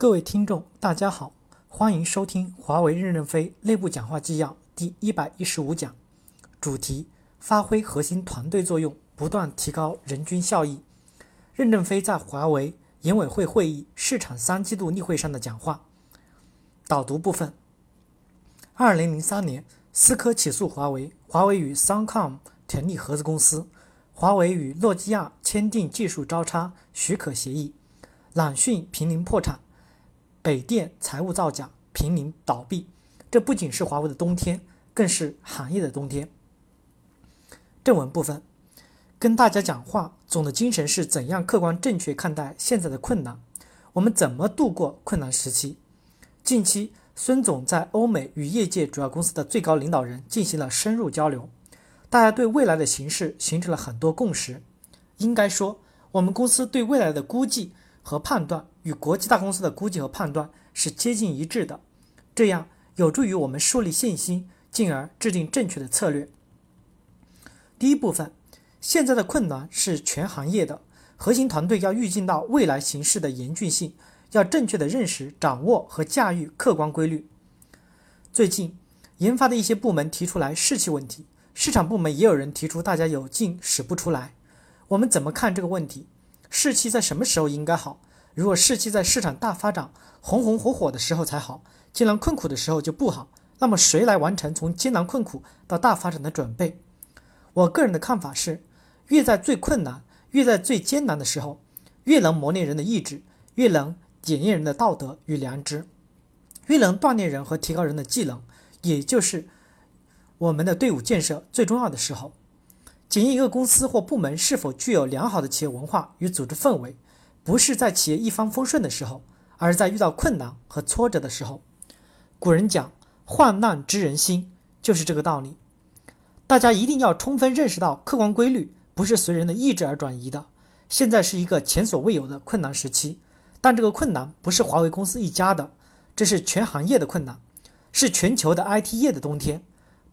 各位听众，大家好，欢迎收听华为任正非内部讲话纪要第一百一十五讲，主题：发挥核心团队作用，不断提高人均效益。任正非在华为研委会会议市场三季度例会上的讲话。导读部分：二零零三年，思科起诉华为，华为与 Suncom 成立合资公司，华为与诺基亚签订技术交叉许可协议，朗讯濒临破产。北电财务造假，濒临倒闭。这不仅是华为的冬天，更是行业的冬天。正文部分，跟大家讲话，总的精神是怎样客观正确看待现在的困难？我们怎么度过困难时期？近期，孙总在欧美与业界主要公司的最高领导人进行了深入交流，大家对未来的形势形成了很多共识。应该说，我们公司对未来的估计。和判断与国际大公司的估计和判断是接近一致的，这样有助于我们树立信心，进而制定正确的策略。第一部分，现在的困难是全行业的，核心团队要预见到未来形势的严峻性，要正确的认识、掌握和驾驭客观规律。最近，研发的一些部门提出来士气问题，市场部门也有人提出大家有劲使不出来，我们怎么看这个问题？士气在什么时候应该好？如果士气在市场大发展、红红火火的时候才好，艰难困苦的时候就不好，那么谁来完成从艰难困苦到大发展的准备？我个人的看法是，越在最困难、越在最艰难的时候，越能磨练人的意志，越能检验人的道德与良知，越能锻炼人和提高人的技能，也就是我们的队伍建设最重要的时候。检验一个公司或部门是否具有良好的企业文化与组织氛围，不是在企业一帆风顺的时候，而是在遇到困难和挫折的时候。古人讲“患难知人心”，就是这个道理。大家一定要充分认识到，客观规律不是随人的意志而转移的。现在是一个前所未有的困难时期，但这个困难不是华为公司一家的，这是全行业的困难，是全球的 IT 业的冬天，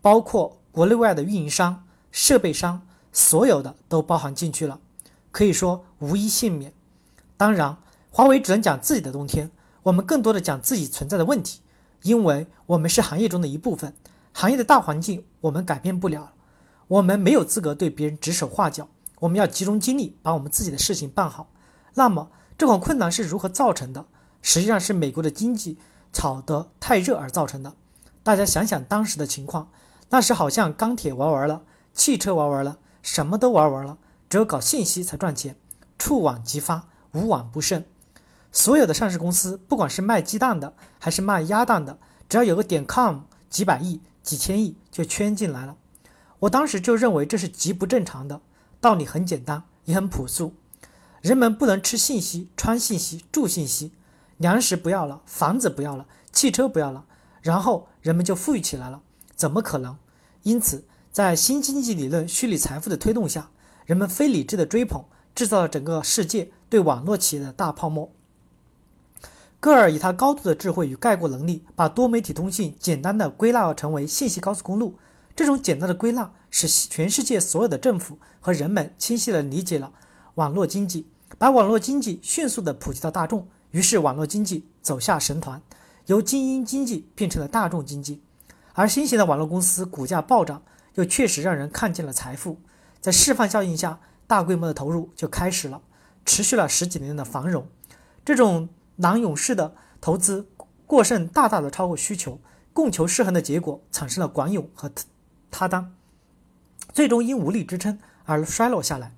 包括国内外的运营商。设备商所有的都包含进去了，可以说无一幸免。当然，华为只能讲自己的冬天，我们更多的讲自己存在的问题，因为我们是行业中的一部分，行业的大环境我们改变不了，我们没有资格对别人指手画脚，我们要集中精力把我们自己的事情办好。那么这款困难是如何造成的？实际上是美国的经济炒得太热而造成的。大家想想当时的情况，那时好像钢铁玩完了。汽车玩完了，什么都玩完了，只有搞信息才赚钱，触网即发，无网不胜。所有的上市公司，不管是卖鸡蛋的还是卖鸭蛋的，只要有个点 com，几百亿、几千亿就圈进来了。我当时就认为这是极不正常的。道理很简单，也很朴素，人们不能吃信息、穿信息、住信息，粮食不要了，房子不要了，汽车不要了，然后人们就富裕起来了？怎么可能？因此。在新经济理论虚拟财富的推动下，人们非理智的追捧，制造了整个世界对网络企业的大泡沫。戈尔以他高度的智慧与概括能力，把多媒体通信简单的归纳成为信息高速公路。这种简单的归纳，使全世界所有的政府和人们清晰地理解了网络经济，把网络经济迅速地普及到大众。于是，网络经济走下神坛，由精英经济变成了大众经济，而新型的网络公司股价暴涨。又确实让人看见了财富，在示范效应下，大规模的投入就开始了，持续了十几年的繁荣。这种囊涌式的投资过剩大大的超过需求，供求失衡的结果产生了管涌和塌单，最终因无力支撑而衰落下来。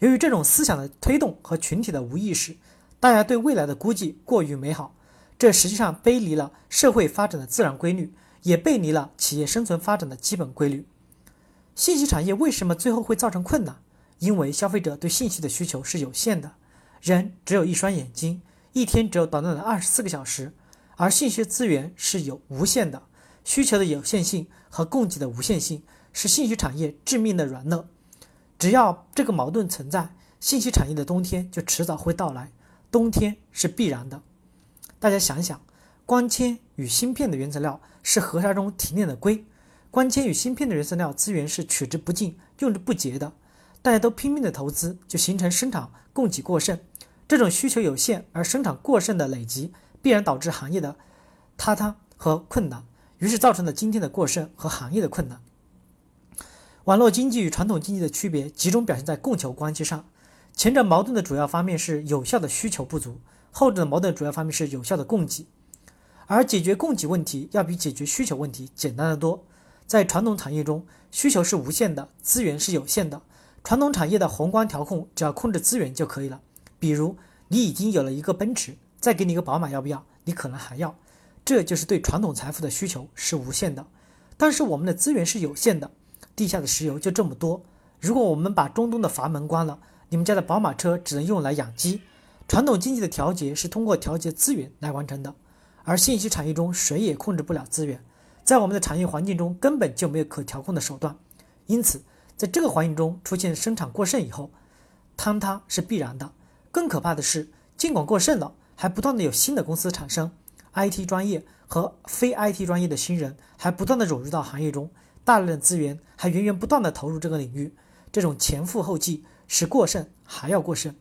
由于这种思想的推动和群体的无意识，大家对未来的估计过于美好，这实际上背离了社会发展的自然规律，也背离了企业生存发展的基本规律。信息产业为什么最后会造成困难？因为消费者对信息的需求是有限的，人只有一双眼睛，一天只有短短的二十四个小时，而信息资源是有无限的，需求的有限性和供给的无限性是信息产业致命的软肋。只要这个矛盾存在，信息产业的冬天就迟早会到来，冬天是必然的。大家想想，光纤与芯片的原材料是河沙中提炼的硅。光纤与芯片的原材料资源是取之不尽、用之不竭的，大家都拼命的投资，就形成生产供给过剩。这种需求有限而生产过剩的累积，必然导致行业的塌塌和困难，于是造成了今天的过剩和行业的困难。网络经济与传统经济的区别集中表现在供求关系上，前者矛盾的主要方面是有效的需求不足，后者的矛盾主要方面是有效的供给。而解决供给问题要比解决需求问题简单的多。在传统产业中，需求是无限的，资源是有限的。传统产业的宏观调控只要控制资源就可以了。比如，你已经有了一个奔驰，再给你一个宝马，要不要？你可能还要。这就是对传统财富的需求是无限的，但是我们的资源是有限的。地下的石油就这么多。如果我们把中东的阀门关了，你们家的宝马车只能用来养鸡。传统经济的调节是通过调节资源来完成的，而信息产业中谁也控制不了资源，在我们的产业环境中根本就没有可调控的手段。因此，在这个环境中出现生产过剩以后，坍塌是必然的。更可怕的是，尽管过剩了，还不断的有新的公司产生，IT 专业和非 IT 专业的新人还不断的涌入到行业中。大量的资源还源源不断的投入这个领域，这种前赴后继使过剩还要过剩。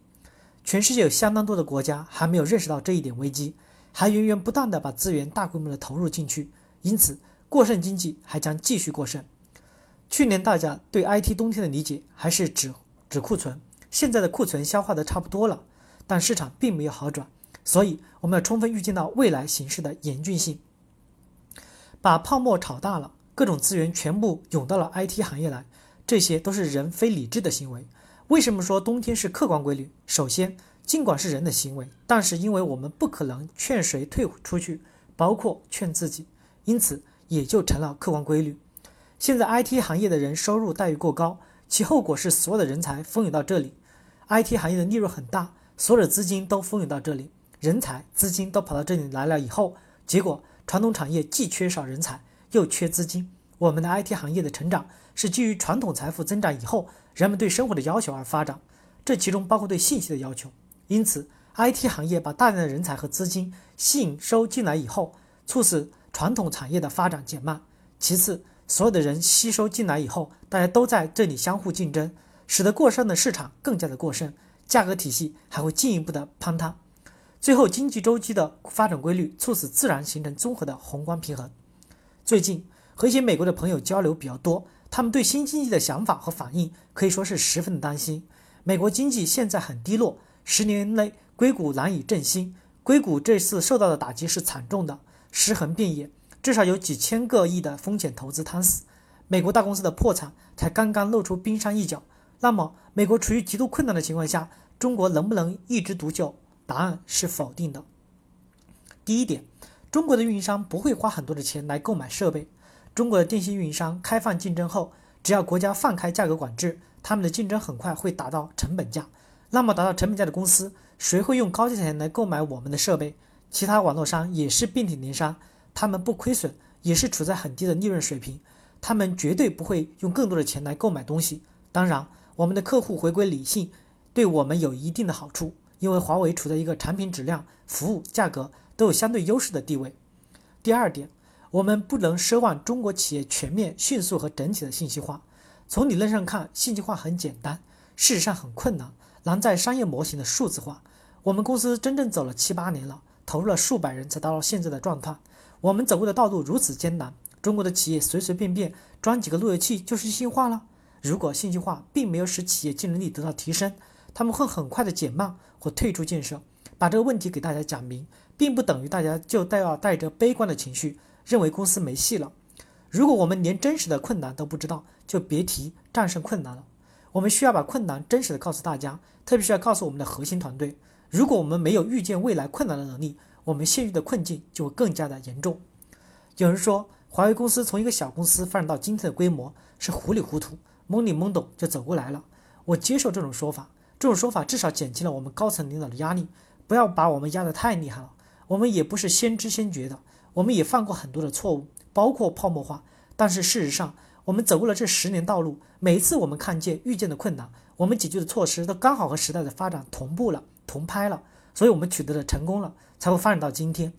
全世界有相当多的国家还没有认识到这一点危机，还源源不断的把资源大规模的投入进去，因此过剩经济还将继续过剩。去年大家对 IT 冬天的理解还是指指库存，现在的库存消化的差不多了，但市场并没有好转，所以我们要充分预见到未来形势的严峻性，把泡沫炒大了。各种资源全部涌到了 IT 行业来，这些都是人非理智的行为。为什么说冬天是客观规律？首先，尽管是人的行为，但是因为我们不可能劝谁退出去，包括劝自己，因此也就成了客观规律。现在 IT 行业的人收入待遇过高，其后果是所有的人才蜂拥到这里，IT 行业的利润很大，所有的资金都蜂拥到这里，人才、资金都跑到这里来了以后，结果传统产业既缺少人才。又缺资金，我们的 IT 行业的成长是基于传统财富增长以后，人们对生活的要求而发展，这其中包括对信息的要求。因此，IT 行业把大量的人才和资金吸引收进来以后，促使传统产业的发展减慢。其次，所有的人吸收进来以后，大家都在这里相互竞争，使得过剩的市场更加的过剩，价格体系还会进一步的坍塌。最后，经济周期的发展规律促使自然形成综合的宏观平衡。最近和一些美国的朋友交流比较多，他们对新经济的想法和反应可以说是十分的担心。美国经济现在很低落，十年内硅谷难以振兴。硅谷这次受到的打击是惨重的，尸横遍野，至少有几千个亿的风险投资摊死。美国大公司的破产才刚刚露出冰山一角。那么，美国处于极度困难的情况下，中国能不能一枝独秀？答案是否定的。第一点。中国的运营商不会花很多的钱来购买设备。中国的电信运营商开放竞争后，只要国家放开价格管制，他们的竞争很快会达到成本价。那么达到成本价的公司，谁会用高价钱来购买我们的设备？其他网络商也是遍体鳞伤，他们不亏损，也是处在很低的利润水平，他们绝对不会用更多的钱来购买东西。当然，我们的客户回归理性，对我们有一定的好处，因为华为处在一个产品质量、服务、价格。都有相对优势的地位。第二点，我们不能奢望中国企业全面、迅速和整体的信息化。从理论上看，信息化很简单，事实上很困难，难在商业模型的数字化。我们公司真正走了七八年了，投入了数百人才达到现在的状态。我们走过的道路如此艰难，中国的企业随随便便装几个路由器就是信息化了。如果信息化并没有使企业竞争力得到提升，他们会很快的减慢或退出建设。把这个问题给大家讲明。并不等于大家就带要带着悲观的情绪，认为公司没戏了。如果我们连真实的困难都不知道，就别提战胜困难了。我们需要把困难真实的告诉大家，特别是要告诉我们的核心团队。如果我们没有预见未来困难的能力，我们陷入的困境就会更加的严重。有人说，华为公司从一个小公司发展到今天的规模是糊里糊涂、懵里懵懂就走过来了。我接受这种说法，这种说法至少减轻了我们高层领导的压力。不要把我们压得太厉害了。我们也不是先知先觉的，我们也犯过很多的错误，包括泡沫化。但是事实上，我们走过了这十年道路，每一次我们看见遇见的困难，我们解决的措施都刚好和时代的发展同步了、同拍了，所以我们取得了成功了，才会发展到今天。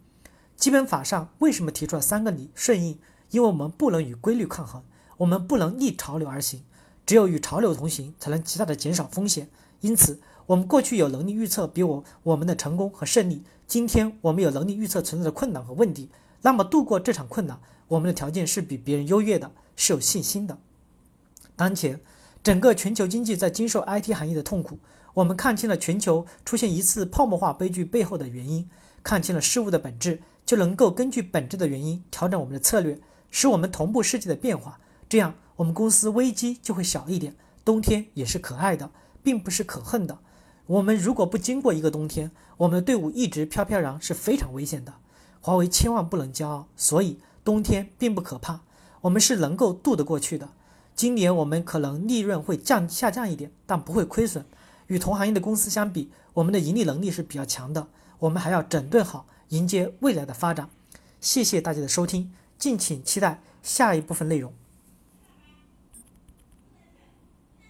基本法上为什么提出了三个理顺应？因为我们不能与规律抗衡，我们不能逆潮流而行，只有与潮流同行，才能极大的减少风险。因此，我们过去有能力预测比我我们的成功和胜利，今天我们有能力预测存在的困难和问题。那么度过这场困难，我们的条件是比别人优越的，是有信心的。当前，整个全球经济在经受 IT 行业的痛苦。我们看清了全球出现一次泡沫化悲剧背后的原因，看清了事物的本质，就能够根据本质的原因调整我们的策略，使我们同步世界的变化。这样，我们公司危机就会小一点。冬天也是可爱的，并不是可恨的。我们如果不经过一个冬天，我们的队伍一直飘飘然是非常危险的。华为千万不能骄傲，所以冬天并不可怕，我们是能够渡得过去的。今年我们可能利润会降下降一点，但不会亏损。与同行业的公司相比，我们的盈利能力是比较强的。我们还要整顿好，迎接未来的发展。谢谢大家的收听，敬请期待下一部分内容。